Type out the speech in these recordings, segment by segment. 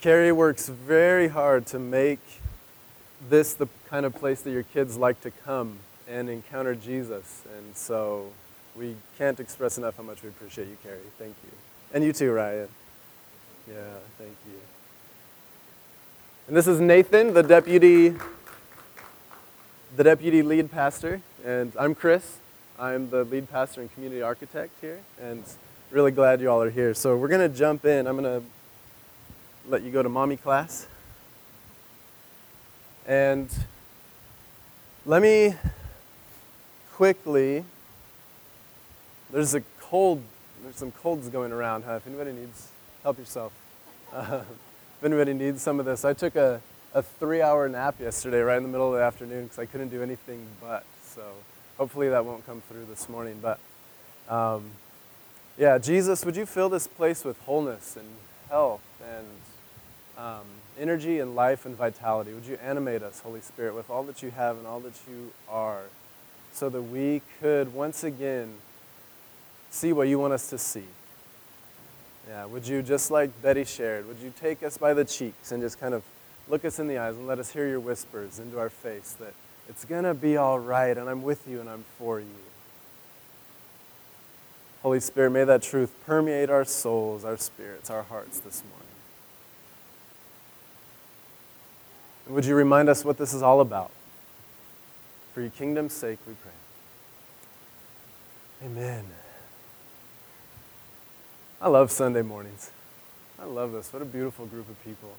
Carrie works very hard to make this the kind of place that your kids like to come and encounter Jesus. And so we can't express enough how much we appreciate you, Carrie. Thank you. And you too, Ryan. Yeah, thank you. And this is Nathan, the deputy the deputy lead pastor, and I'm Chris. I'm the lead pastor and community architect here, and really glad you all are here. So we're going to jump in. I'm going to let you go to mommy class. And let me quickly, there's a cold, there's some colds going around, huh? If anybody needs, help yourself. Uh, if anybody needs some of this, I took a a three hour nap yesterday, right in the middle of the afternoon, because I couldn't do anything but. So hopefully that won't come through this morning. But um, yeah, Jesus, would you fill this place with wholeness and health and um, energy and life and vitality? Would you animate us, Holy Spirit, with all that you have and all that you are, so that we could once again see what you want us to see? Yeah, would you, just like Betty shared, would you take us by the cheeks and just kind of look us in the eyes and let us hear your whispers into our face that it's going to be all right and I'm with you and I'm for you. Holy Spirit, may that truth permeate our souls, our spirits, our hearts this morning. And would you remind us what this is all about? For your kingdom's sake, we pray. Amen. I love Sunday mornings. I love this. What a beautiful group of people.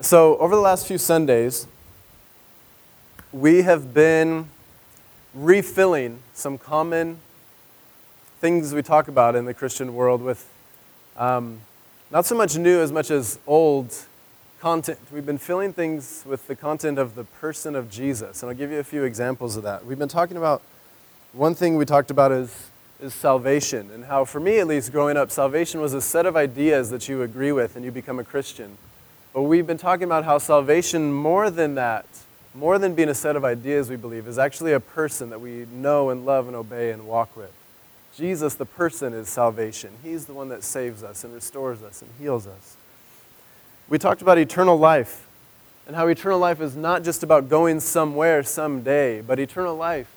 So, over the last few Sundays, we have been refilling some common things we talk about in the Christian world with um, not so much new as much as old content. We've been filling things with the content of the person of Jesus. And I'll give you a few examples of that. We've been talking about one thing we talked about is, is salvation, and how, for me at least, growing up, salvation was a set of ideas that you agree with and you become a Christian. But we've been talking about how salvation, more than that, more than being a set of ideas, we believe, is actually a person that we know and love and obey and walk with. Jesus, the person, is salvation. He's the one that saves us and restores us and heals us. We talked about eternal life and how eternal life is not just about going somewhere someday, but eternal life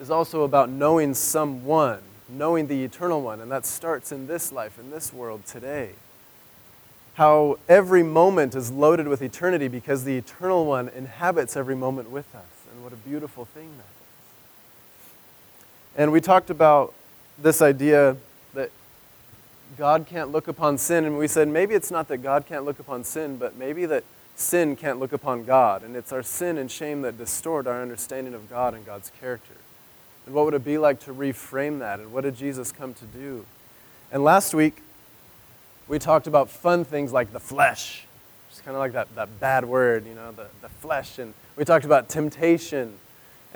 is also about knowing someone, knowing the eternal one, and that starts in this life, in this world today how every moment is loaded with eternity because the eternal one inhabits every moment with us. And what a beautiful thing that is. And we talked about this idea God can't look upon sin. And we said maybe it's not that God can't look upon sin, but maybe that sin can't look upon God. And it's our sin and shame that distort our understanding of God and God's character. And what would it be like to reframe that? And what did Jesus come to do? And last week, we talked about fun things like the flesh. It's kind of like that, that bad word, you know, the, the flesh. And we talked about temptation.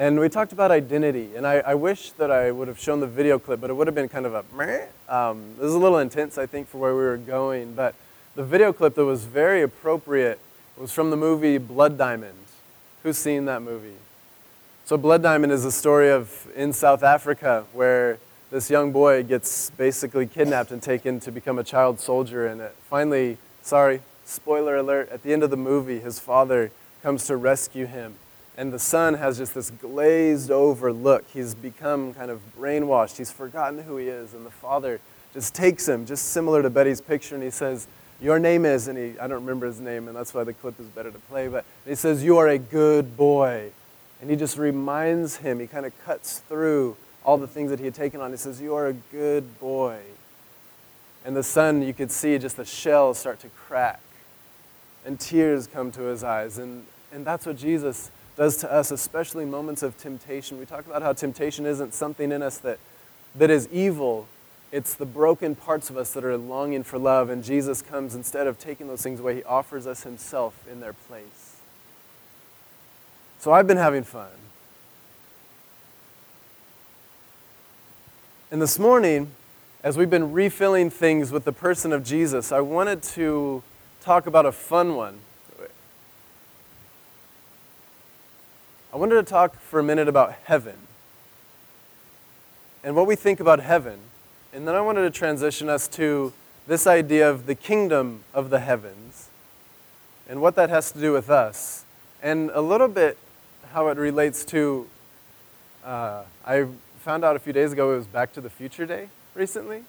And we talked about identity. And I, I wish that I would have shown the video clip, but it would have been kind of a meh. Um, this is a little intense, I think, for where we were going. But the video clip that was very appropriate was from the movie Blood Diamond. Who's seen that movie? So, Blood Diamond is a story of in South Africa where this young boy gets basically kidnapped and taken to become a child soldier. And it finally, sorry, spoiler alert, at the end of the movie, his father comes to rescue him. And the son has just this glazed over look. He's become kind of brainwashed. He's forgotten who he is. And the father just takes him, just similar to Betty's picture, and he says, Your name is, and he, I don't remember his name, and that's why the clip is better to play, but he says, You are a good boy. And he just reminds him, he kind of cuts through all the things that he had taken on. He says, You are a good boy. And the son, you could see just the shells start to crack, and tears come to his eyes. And, and that's what Jesus does to us, especially moments of temptation. We talk about how temptation isn't something in us that, that is evil, it's the broken parts of us that are longing for love. And Jesus comes, instead of taking those things away, he offers us himself in their place. So I've been having fun. And this morning, as we've been refilling things with the person of Jesus, I wanted to talk about a fun one. I wanted to talk for a minute about heaven and what we think about heaven. And then I wanted to transition us to this idea of the kingdom of the heavens and what that has to do with us, and a little bit how it relates to. Uh, I found out a few days ago it was Back to the Future Day recently.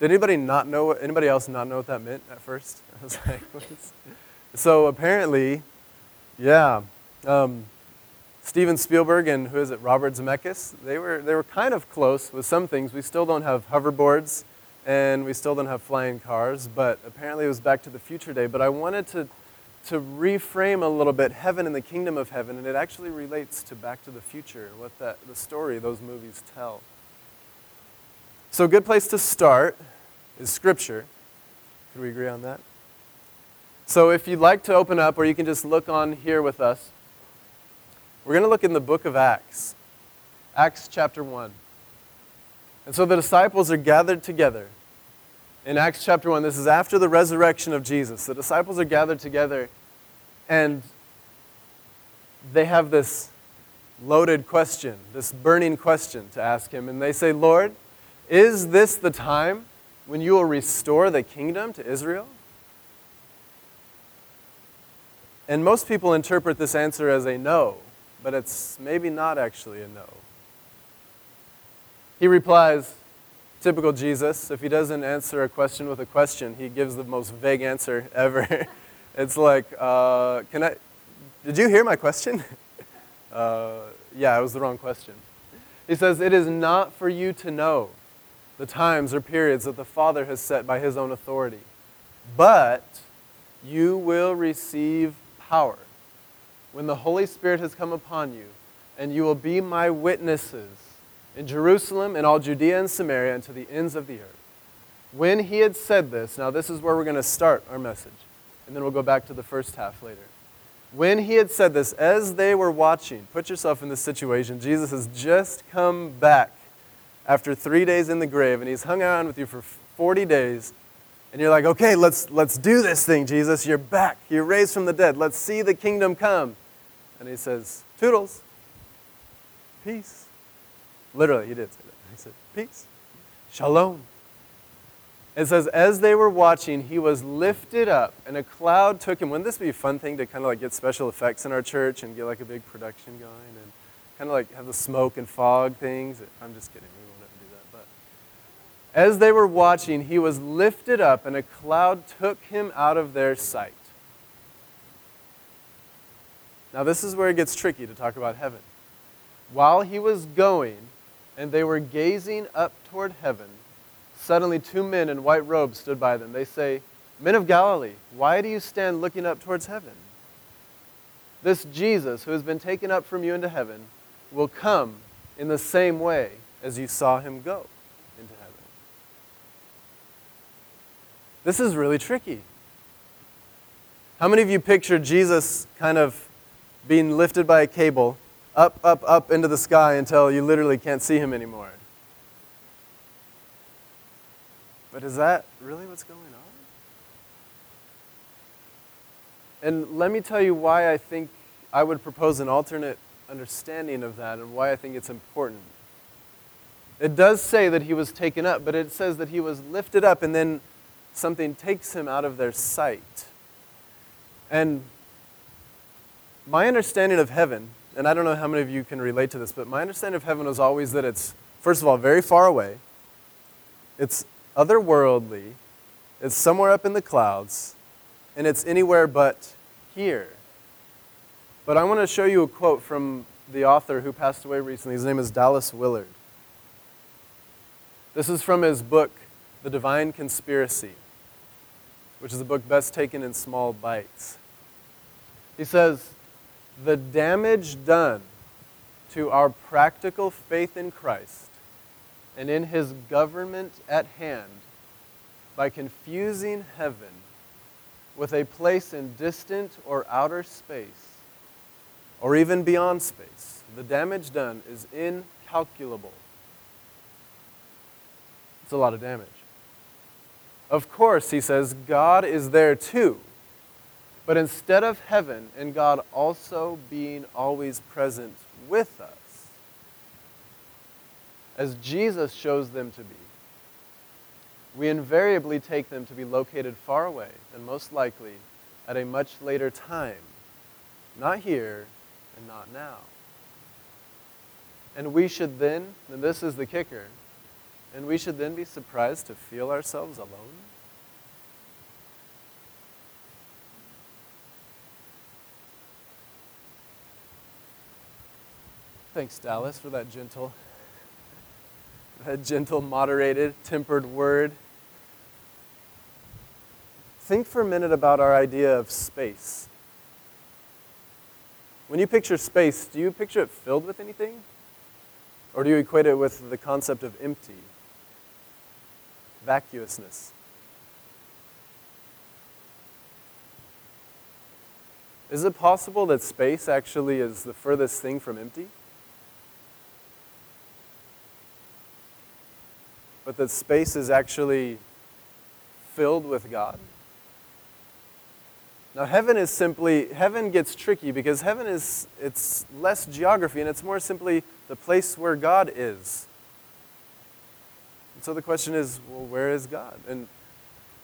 Did anybody not know? Anybody else not know what that meant at first? I was like, so apparently, yeah, um, Steven Spielberg and who is it, Robert Zemeckis? They were they were kind of close with some things. We still don't have hoverboards, and we still don't have flying cars. But apparently, it was Back to the Future Day. But I wanted to to reframe a little bit heaven and the kingdom of heaven, and it actually relates to Back to the Future, what that the story those movies tell. So, a good place to start is Scripture. Can we agree on that? So, if you'd like to open up, or you can just look on here with us, we're going to look in the book of Acts, Acts chapter 1. And so the disciples are gathered together. In Acts chapter 1, this is after the resurrection of Jesus. The disciples are gathered together, and they have this loaded question, this burning question to ask him. And they say, Lord, is this the time when you will restore the kingdom to Israel? And most people interpret this answer as a no, but it's maybe not actually a no. He replies, typical Jesus, if he doesn't answer a question with a question, he gives the most vague answer ever. it's like, uh, can I, did you hear my question? uh, yeah, it was the wrong question. He says, It is not for you to know the times or periods that the Father has set by his own authority. But you will receive power when the Holy Spirit has come upon you, and you will be my witnesses in Jerusalem and all Judea and Samaria and to the ends of the earth. When he had said this, now this is where we're going to start our message, and then we'll go back to the first half later. When he had said this, as they were watching, put yourself in this situation. Jesus has just come back after three days in the grave, and he's hung around with you for 40 days, and you're like, okay, let's, let's do this thing, Jesus. You're back. You're raised from the dead. Let's see the kingdom come. And he says, Toodles, peace. Literally, he did say that. He said, peace, shalom. It says, as they were watching, he was lifted up, and a cloud took him. Wouldn't this be a fun thing to kind of like get special effects in our church and get like a big production going and kind of like have the smoke and fog things? I'm just kidding. We won't ever do that. But as they were watching, he was lifted up, and a cloud took him out of their sight. Now, this is where it gets tricky to talk about heaven. While he was going, and they were gazing up toward heaven, suddenly two men in white robes stood by them. They say, Men of Galilee, why do you stand looking up towards heaven? This Jesus, who has been taken up from you into heaven, will come in the same way as you saw him go. Into heaven. This is really tricky. How many of you picture Jesus kind of being lifted by a cable up, up, up into the sky until you literally can't see him anymore? But is that really what's going on? And let me tell you why I think I would propose an alternate understanding of that and why I think it's important. It does say that he was taken up, but it says that he was lifted up and then something takes him out of their sight. And my understanding of heaven, and I don't know how many of you can relate to this, but my understanding of heaven was always that it's, first of all, very far away, it's otherworldly, it's somewhere up in the clouds, and it's anywhere but here. But I want to show you a quote from the author who passed away recently. His name is Dallas Willard. This is from his book, The Divine Conspiracy which is a book best taken in small bites. He says, The damage done to our practical faith in Christ and in his government at hand by confusing heaven with a place in distant or outer space, or even beyond space, the damage done is incalculable. It's a lot of damage. Of course, he says, God is there too. But instead of heaven and God also being always present with us, as Jesus shows them to be, we invariably take them to be located far away and most likely at a much later time, not here and not now. And we should then, and this is the kicker, and we should then be surprised to feel ourselves alone. Thanks, Dallas, for that gentle, that gentle, moderated, tempered word. Think for a minute about our idea of space. When you picture space, do you picture it filled with anything? Or do you equate it with the concept of empty, vacuousness? Is it possible that space actually is the furthest thing from empty? But that space is actually filled with God. Now heaven is simply heaven gets tricky because heaven is it's less geography and it's more simply the place where God is. And so the question is, well, where is God? And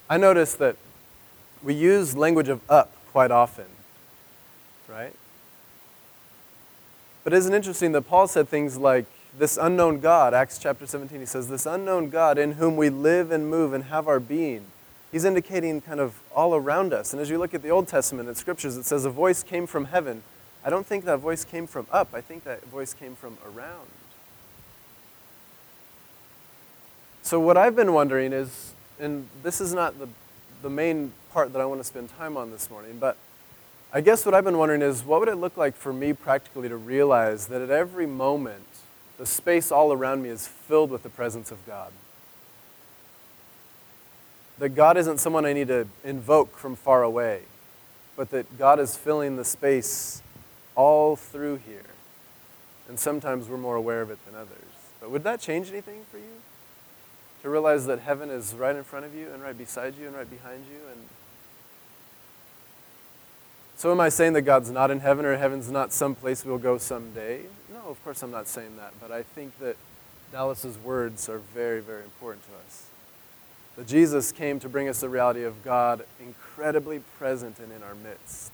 I notice that we use language of up quite often, right? But isn't interesting that Paul said things like this unknown God, Acts chapter 17, he says, this unknown God in whom we live and move and have our being. He's indicating kind of all around us. And as you look at the Old Testament and scriptures, it says a voice came from heaven. I don't think that voice came from up, I think that voice came from around. So, what I've been wondering is, and this is not the, the main part that I want to spend time on this morning, but I guess what I've been wondering is what would it look like for me practically to realize that at every moment the space all around me is filled with the presence of God. That God isn't someone I need to invoke from far away, but that God is filling the space all through here. And sometimes we're more aware of it than others. But would that change anything for you? To realize that heaven is right in front of you and right beside you and right behind you and so, am I saying that God's not in heaven or heaven's not some place we'll go someday? Of course I'm not saying that, but I think that Dallas's words are very, very important to us. That Jesus came to bring us the reality of God incredibly present and in our midst.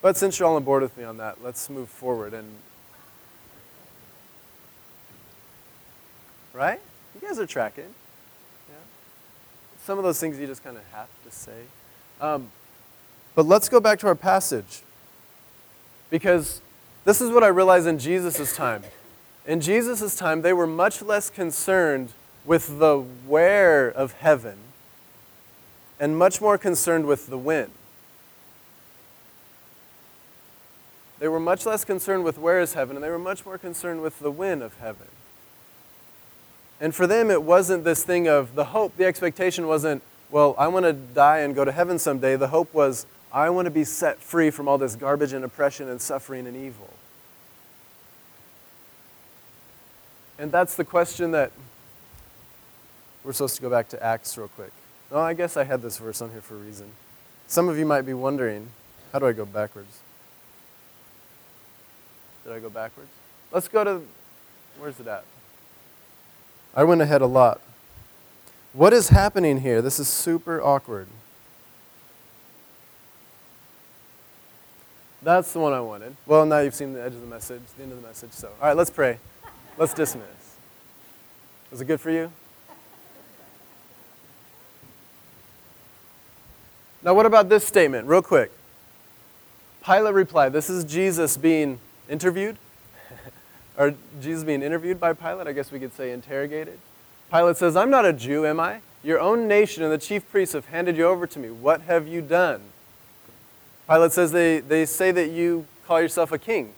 But since you're all on board with me on that, let's move forward and right? You guys are tracking. Yeah. Some of those things you just kind of have to say. Um, but let's go back to our passage. Because this is what I realized in Jesus' time. In Jesus' time, they were much less concerned with the where of heaven and much more concerned with the when. They were much less concerned with where is heaven, and they were much more concerned with the when of heaven. And for them, it wasn't this thing of the hope, the expectation wasn't, well, I want to die and go to heaven someday. The hope was, I want to be set free from all this garbage and oppression and suffering and evil. And that's the question that we're supposed to go back to Acts real quick. Oh, I guess I had this verse on here for a reason. Some of you might be wondering, how do I go backwards? Did I go backwards? Let's go to, where's it at? I went ahead a lot. What is happening here? This is super awkward. That's the one I wanted. Well, now you've seen the edge of the message, the end of the message. So, all right, let's pray. Let's dismiss. Was it good for you? Now, what about this statement, real quick? Pilate replied, This is Jesus being interviewed, or Jesus being interviewed by Pilate. I guess we could say interrogated. Pilate says, I'm not a Jew, am I? Your own nation and the chief priests have handed you over to me. What have you done? Pilate says they, they say that you call yourself a king.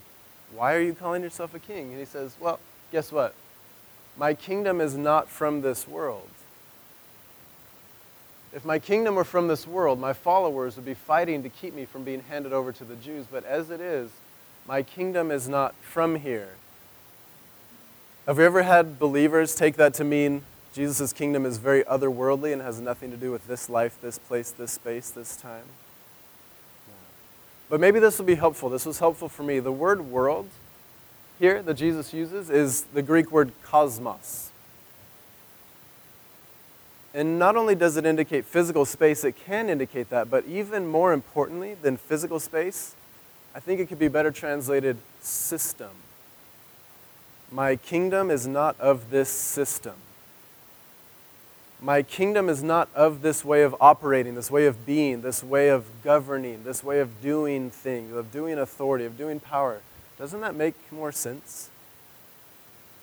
Why are you calling yourself a king? And he says, Well, guess what? My kingdom is not from this world. If my kingdom were from this world, my followers would be fighting to keep me from being handed over to the Jews. But as it is, my kingdom is not from here. Have we ever had believers take that to mean Jesus' kingdom is very otherworldly and has nothing to do with this life, this place, this space, this time? But maybe this will be helpful. This was helpful for me. The word world here that Jesus uses is the Greek word cosmos. And not only does it indicate physical space, it can indicate that, but even more importantly than physical space, I think it could be better translated system. My kingdom is not of this system. My kingdom is not of this way of operating, this way of being, this way of governing, this way of doing things, of doing authority, of doing power. Doesn't that make more sense?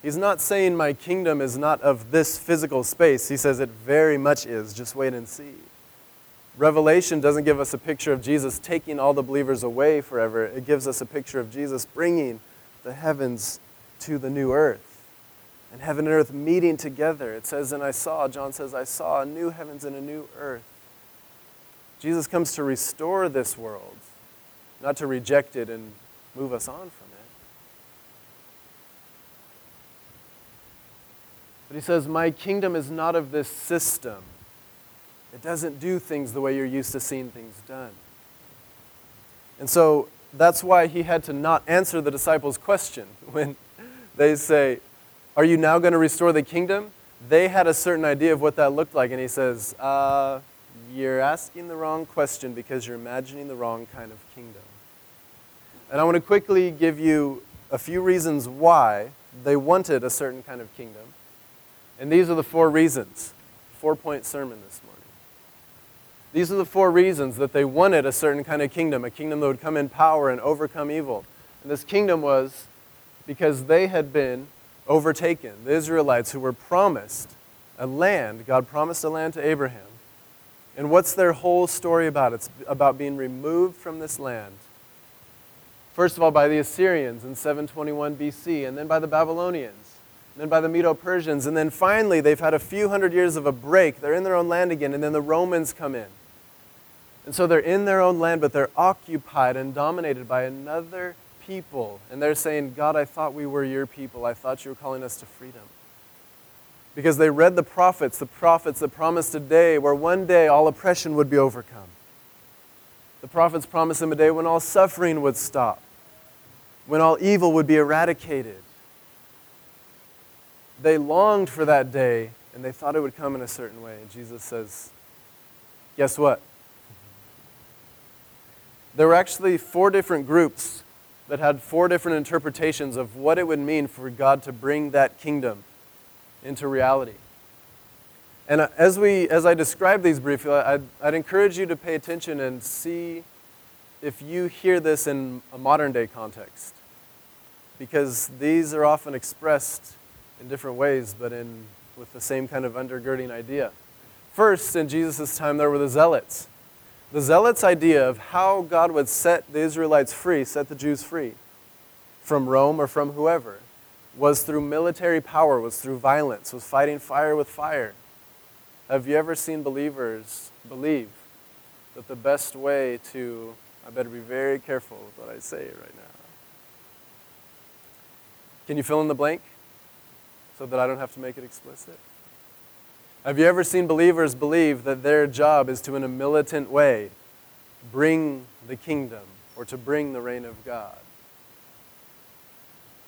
He's not saying my kingdom is not of this physical space. He says it very much is. Just wait and see. Revelation doesn't give us a picture of Jesus taking all the believers away forever. It gives us a picture of Jesus bringing the heavens to the new earth. And heaven and earth meeting together. It says, and I saw, John says, I saw a new heavens and a new earth. Jesus comes to restore this world, not to reject it and move us on from it. But he says, My kingdom is not of this system. It doesn't do things the way you're used to seeing things done. And so that's why he had to not answer the disciples' question when they say, Are you now going to restore the kingdom? They had a certain idea of what that looked like. And he says, uh, You're asking the wrong question because you're imagining the wrong kind of kingdom. And I want to quickly give you a few reasons why they wanted a certain kind of kingdom. And these are the four reasons. Four point sermon this morning. These are the four reasons that they wanted a certain kind of kingdom, a kingdom that would come in power and overcome evil. And this kingdom was because they had been overtaken. The Israelites who were promised a land, God promised a land to Abraham. And what's their whole story about? It's about being removed from this land. First of all, by the Assyrians in 721 BC, and then by the Babylonians and then by the Medo Persians, and then finally they've had a few hundred years of a break. They're in their own land again, and then the Romans come in. And so they're in their own land, but they're occupied and dominated by another people. And they're saying, God, I thought we were your people. I thought you were calling us to freedom. Because they read the prophets, the prophets that promised a day where one day all oppression would be overcome. The prophets promised them a day when all suffering would stop, when all evil would be eradicated they longed for that day and they thought it would come in a certain way. And Jesus says, Guess what? There were actually four different groups that had four different interpretations of what it would mean for God to bring that kingdom into reality. And as, we, as I describe these briefly, I'd, I'd encourage you to pay attention and see if you hear this in a modern day context. Because these are often expressed in different ways, but in, with the same kind of undergirding idea. First, in Jesus' time, there were the Zealots. The Zealots' idea of how God would set the Israelites free, set the Jews free from Rome or from whoever, was through military power, was through violence, was fighting fire with fire. Have you ever seen believers believe that the best way to, I better be very careful with what I say right now. Can you fill in the blank? so that I don't have to make it explicit? Have you ever seen believers believe that their job is to, in a militant way, bring the kingdom or to bring the reign of God?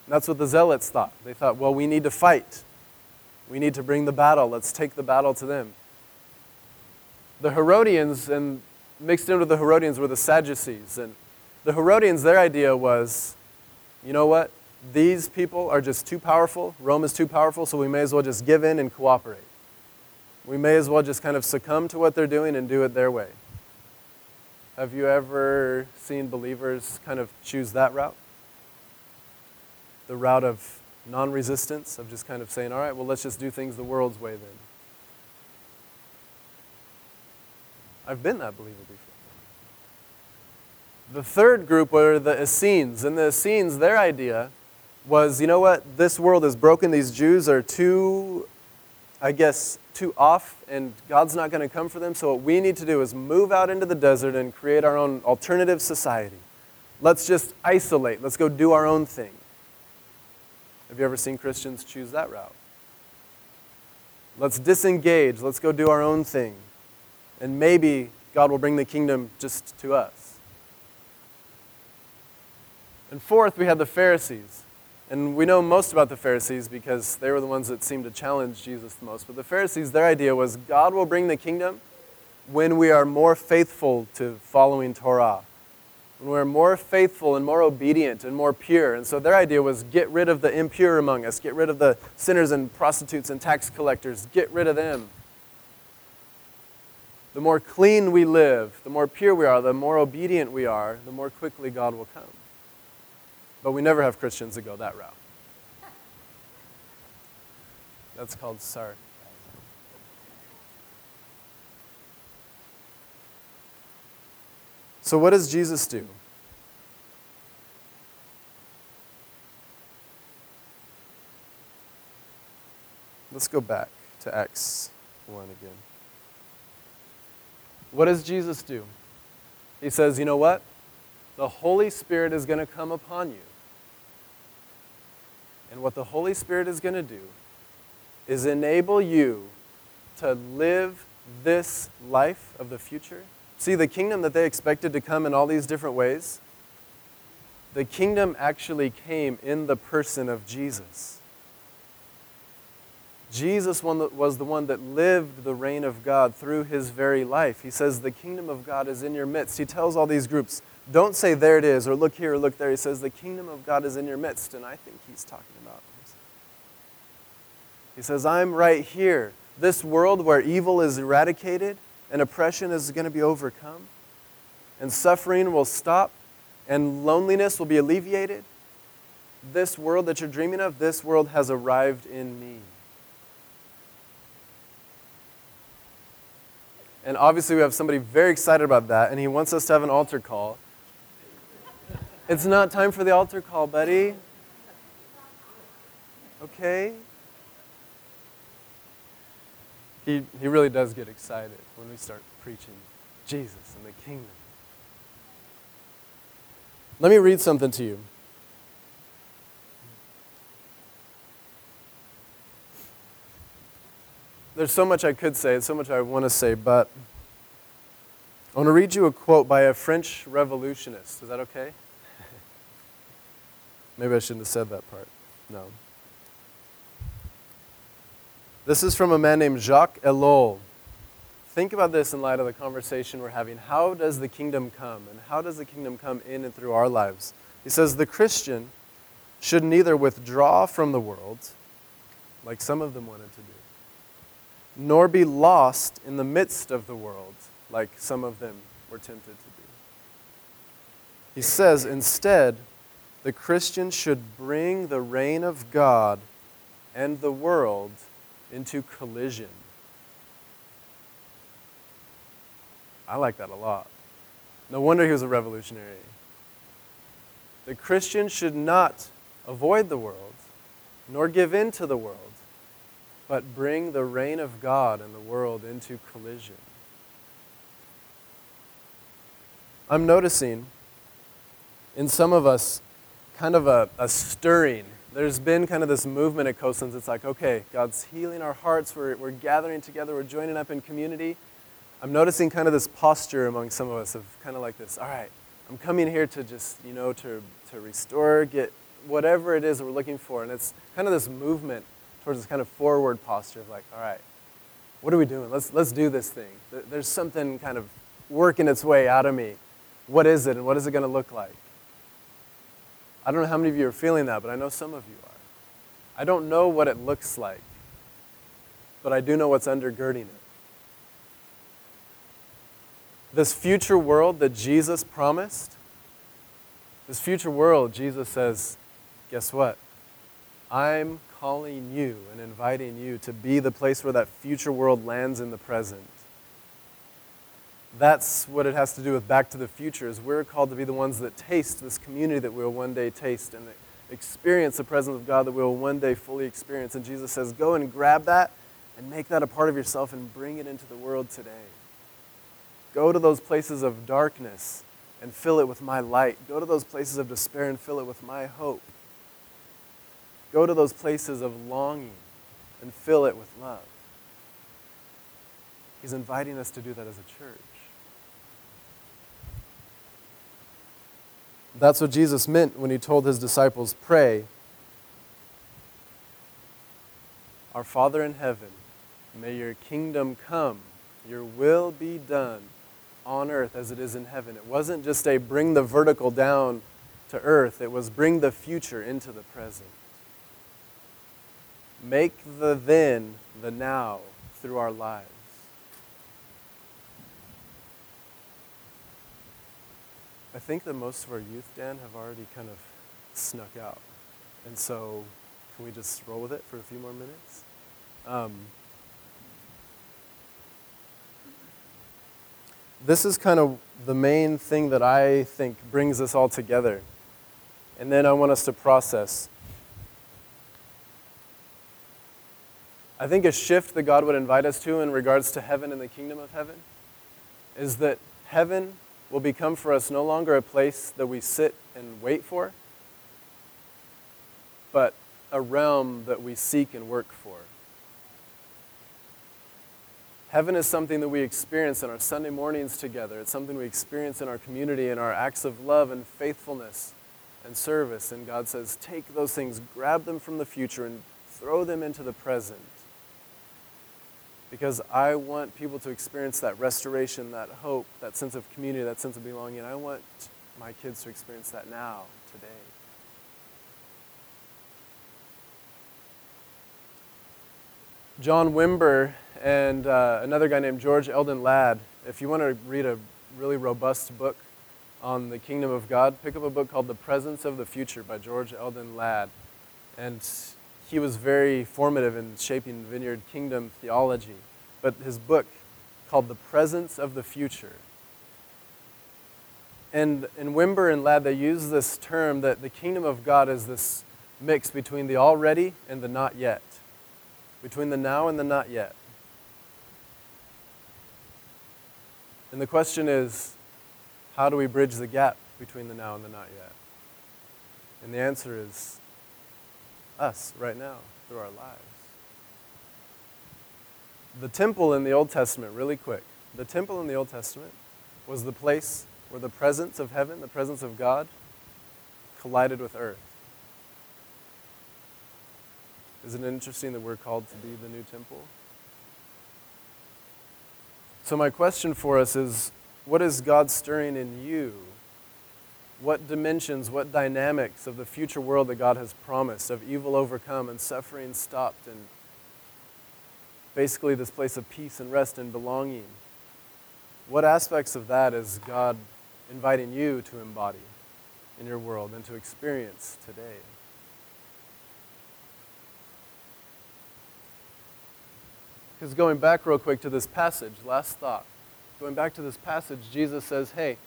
And that's what the Zealots thought. They thought, well, we need to fight. We need to bring the battle. Let's take the battle to them. The Herodians, and mixed in with the Herodians were the Sadducees. And the Herodians, their idea was, you know what? these people are just too powerful. Rome is too powerful, so we may as well just give in and cooperate. We may as well just kind of succumb to what they're doing and do it their way. Have you ever seen believers kind of choose that route? The route of non resistance, of just kind of saying, all right, well, let's just do things the world's way then. I've been that believer before. The third group were the Essenes. And the Essenes, their idea was, you know what, this world is broken. These Jews are too, I guess, too off, and God's not going to come for them. So what we need to do is move out into the desert and create our own alternative society. Let's just isolate. Let's go do our own thing. Have you ever seen Christians choose that route? Let's disengage. Let's go do our own thing. And maybe God will bring the kingdom just to us. And fourth, we had the Pharisees. And we know most about the Pharisees because they were the ones that seemed to challenge Jesus the most. But the Pharisees, their idea was God will bring the kingdom when we are more faithful to following Torah, when we're more faithful and more obedient and more pure. And so their idea was get rid of the impure among us, get rid of the sinners and prostitutes and tax collectors, get rid of them. The more clean we live, the more pure we are, the more obedient we are, the more quickly God will come. But we never have Christians that go that route. That's called sarcasm. So, what does Jesus do? Let's go back to Acts 1 again. What does Jesus do? He says, You know what? The Holy Spirit is going to come upon you. And what the Holy Spirit is going to do is enable you to live this life of the future. See, the kingdom that they expected to come in all these different ways, the kingdom actually came in the person of Jesus. Jesus was the one that lived the reign of God through his very life. He says, The kingdom of God is in your midst. He tells all these groups, Don't say, There it is, or look here, or look there. He says, The kingdom of God is in your midst. And I think he's talking about this. He says, I'm right here. This world where evil is eradicated and oppression is going to be overcome, and suffering will stop, and loneliness will be alleviated. This world that you're dreaming of, this world has arrived in me. And obviously, we have somebody very excited about that, and he wants us to have an altar call. It's not time for the altar call, buddy. Okay? He, he really does get excited when we start preaching Jesus and the kingdom. Let me read something to you. There's so much I could say, so much I want to say, but I want to read you a quote by a French revolutionist. Is that okay? Maybe I shouldn't have said that part. No. This is from a man named Jacques Ellul. Think about this in light of the conversation we're having. How does the kingdom come? And how does the kingdom come in and through our lives? He says the Christian should neither withdraw from the world, like some of them wanted to do, nor be lost in the midst of the world, like some of them were tempted to do. He says, instead, the Christian should bring the reign of God and the world into collision. I like that a lot. No wonder he was a revolutionary. The Christian should not avoid the world, nor give in to the world but bring the reign of God and the world into collision. I'm noticing in some of us kind of a, a stirring. There's been kind of this movement at Coastlands. It's like, okay, God's healing our hearts. We're, we're gathering together. We're joining up in community. I'm noticing kind of this posture among some of us of kind of like this, all right, I'm coming here to just, you know, to, to restore, get whatever it is that we're looking for. And it's kind of this movement towards this kind of forward posture of like, all right, what are we doing? Let's, let's do this thing. There's something kind of working its way out of me. What is it and what is it going to look like? I don't know how many of you are feeling that, but I know some of you are. I don't know what it looks like, but I do know what's undergirding it. This future world that Jesus promised, this future world, Jesus says, guess what? I'm calling you and inviting you to be the place where that future world lands in the present. That's what it has to do with Back to the Future, is we're called to be the ones that taste this community that we'll one day taste and experience the presence of God that we'll one day fully experience. And Jesus says, go and grab that and make that a part of yourself and bring it into the world today. Go to those places of darkness and fill it with my light. Go to those places of despair and fill it with my hope. Go to those places of longing and fill it with love. He's inviting us to do that as a church. That's what Jesus meant when he told his disciples, Pray, Our Father in heaven, may your kingdom come, your will be done on earth as it is in heaven. It wasn't just a bring the vertical down to earth, it was bring the future into the present. Make the then the now through our lives. I think that most of our youth, Dan, have already kind of snuck out. And so, can we just roll with it for a few more minutes? Um, this is kind of the main thing that I think brings us all together. And then I want us to process. I think a shift that God would invite us to in regards to heaven and the kingdom of heaven is that heaven will become for us no longer a place that we sit and wait for, but a realm that we seek and work for. Heaven is something that we experience in our Sunday mornings together. It's something we experience in our community in our acts of love and faithfulness and service. And God says, take those things, grab them from the future, and throw them into the present. Because I want people to experience that restoration, that hope, that sense of community, that sense of belonging. I want my kids to experience that now, today. John Wimber and uh, another guy named George Eldon Ladd. If you want to read a really robust book on the kingdom of God, pick up a book called The Presence of the Future by George Eldon Ladd. And he was very formative in shaping Vineyard Kingdom theology. But his book called The Presence of the Future. And in Wimber and Ladd, they use this term that the kingdom of God is this mix between the already and the not yet, between the now and the not yet. And the question is, how do we bridge the gap between the now and the not yet? And the answer is us right now through our lives. The temple in the Old Testament, really quick, the temple in the Old Testament was the place where the presence of heaven, the presence of God, collided with earth. Isn't it interesting that we're called to be the new temple? So, my question for us is what is God stirring in you? What dimensions, what dynamics of the future world that God has promised, of evil overcome and suffering stopped, and basically this place of peace and rest and belonging? What aspects of that is God inviting you to embody in your world and to experience today? Because going back real quick to this passage, last thought. Going back to this passage, Jesus says, Hey,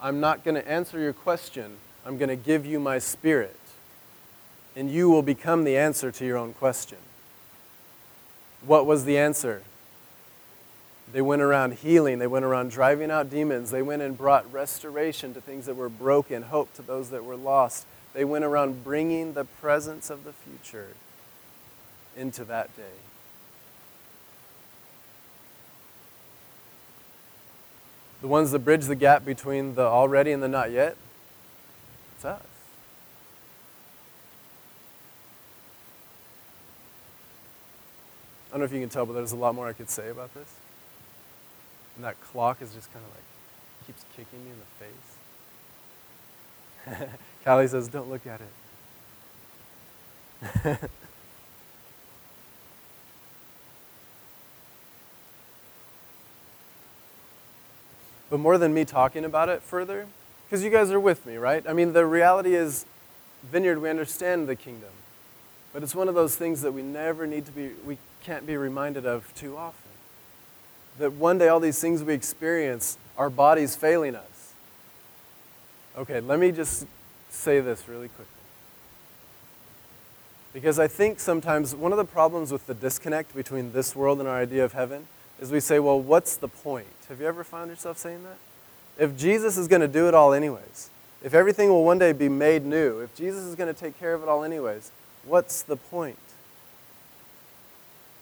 I'm not going to answer your question. I'm going to give you my spirit. And you will become the answer to your own question. What was the answer? They went around healing. They went around driving out demons. They went and brought restoration to things that were broken, hope to those that were lost. They went around bringing the presence of the future into that day. The ones that bridge the gap between the already and the not yet, it's us. I don't know if you can tell, but there's a lot more I could say about this. And that clock is just kind of like, keeps kicking me in the face. Callie says, don't look at it. But more than me talking about it further, because you guys are with me, right? I mean, the reality is, Vineyard, we understand the kingdom. But it's one of those things that we never need to be, we can't be reminded of too often. That one day all these things we experience, our bodies failing us. Okay, let me just say this really quickly. Because I think sometimes one of the problems with the disconnect between this world and our idea of heaven is we say, well, what's the point? Have you ever found yourself saying that? If Jesus is going to do it all anyways, if everything will one day be made new, if Jesus is going to take care of it all anyways, what's the point?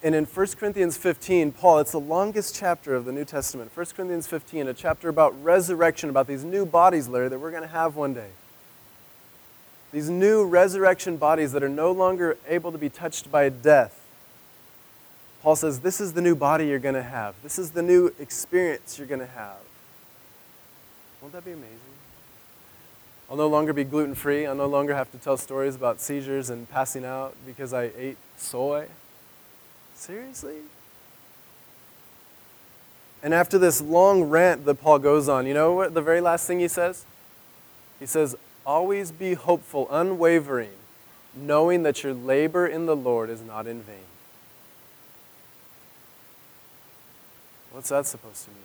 And in 1 Corinthians 15, Paul, it's the longest chapter of the New Testament. 1 Corinthians 15, a chapter about resurrection, about these new bodies, Larry, that we're going to have one day. These new resurrection bodies that are no longer able to be touched by death Paul says, This is the new body you're going to have. This is the new experience you're going to have. Won't that be amazing? I'll no longer be gluten free. I'll no longer have to tell stories about seizures and passing out because I ate soy. Seriously? And after this long rant that Paul goes on, you know what the very last thing he says? He says, Always be hopeful, unwavering, knowing that your labor in the Lord is not in vain. What's that supposed to mean?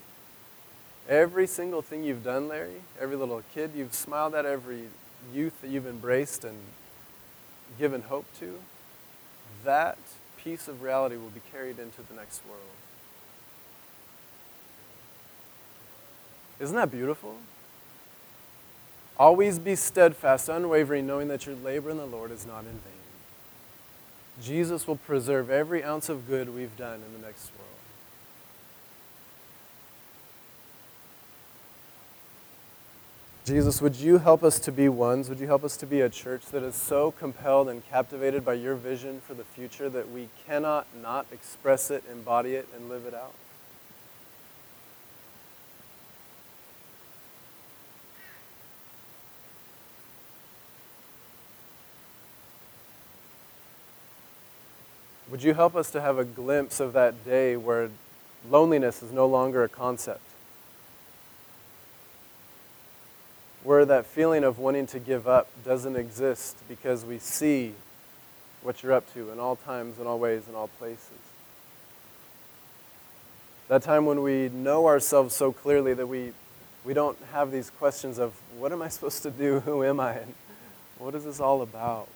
Every single thing you've done, Larry, every little kid you've smiled at, every youth that you've embraced and given hope to, that piece of reality will be carried into the next world. Isn't that beautiful? Always be steadfast, unwavering, knowing that your labor in the Lord is not in vain. Jesus will preserve every ounce of good we've done in the next world. Jesus, would you help us to be ones? Would you help us to be a church that is so compelled and captivated by your vision for the future that we cannot not express it, embody it, and live it out? Would you help us to have a glimpse of that day where loneliness is no longer a concept? Where that feeling of wanting to give up doesn't exist because we see what you're up to in all times, in all ways, in all places. That time when we know ourselves so clearly that we, we don't have these questions of what am I supposed to do? Who am I? And what is this all about?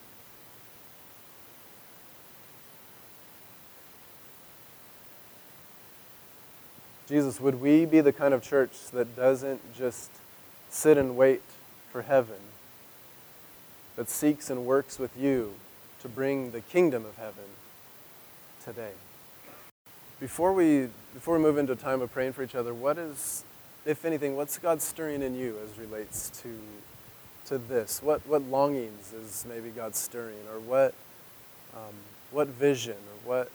Jesus, would we be the kind of church that doesn't just sit and wait for heaven, but seeks and works with you to bring the kingdom of heaven today. Before we, before we move into a time of praying for each other, what is, if anything, what's God stirring in you as relates to, to this? What, what longings is maybe God stirring? Or what, um, what vision? Or what,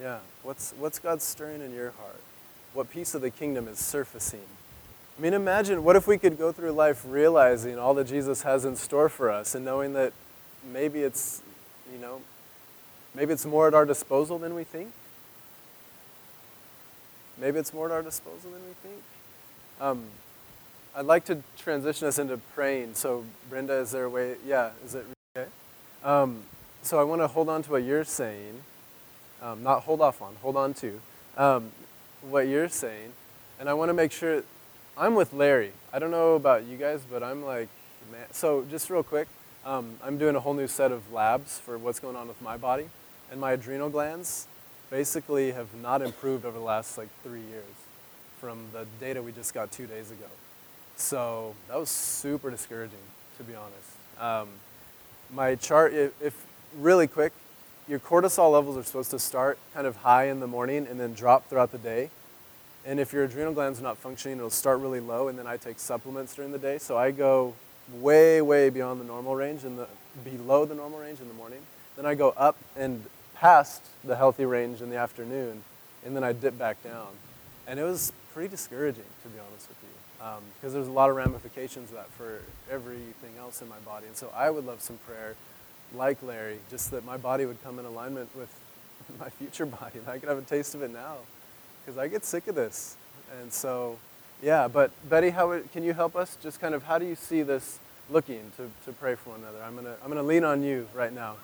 yeah, what's, what's God stirring in your heart? What piece of the kingdom is surfacing I mean, imagine what if we could go through life realizing all that Jesus has in store for us and knowing that maybe it's, you know, maybe it's more at our disposal than we think? Maybe it's more at our disposal than we think? Um, I'd like to transition us into praying. So, Brenda, is there a way? Yeah, is it okay? Um, so, I want to hold on to what you're saying. Um, not hold off on, hold on to um, what you're saying. And I want to make sure I'm with Larry. I don't know about you guys, but I'm like, man. So just real quick, um, I'm doing a whole new set of labs for what's going on with my body, and my adrenal glands basically have not improved over the last like three years from the data we just got two days ago. So that was super discouraging, to be honest. Um, my chart, if, if really quick, your cortisol levels are supposed to start kind of high in the morning and then drop throughout the day. And if your adrenal glands are not functioning, it'll start really low, and then I take supplements during the day. So I go way, way beyond the normal range and the below the normal range in the morning. Then I go up and past the healthy range in the afternoon, and then I dip back down. And it was pretty discouraging, to be honest with you, because um, there's a lot of ramifications of that for everything else in my body. And so I would love some prayer, like Larry, just that my body would come in alignment with my future body, and I could have a taste of it now because I get sick of this. And so, yeah, but Betty, how can you help us? Just kind of how do you see this looking to, to pray for one another? I'm going to I'm gonna lean on you right now.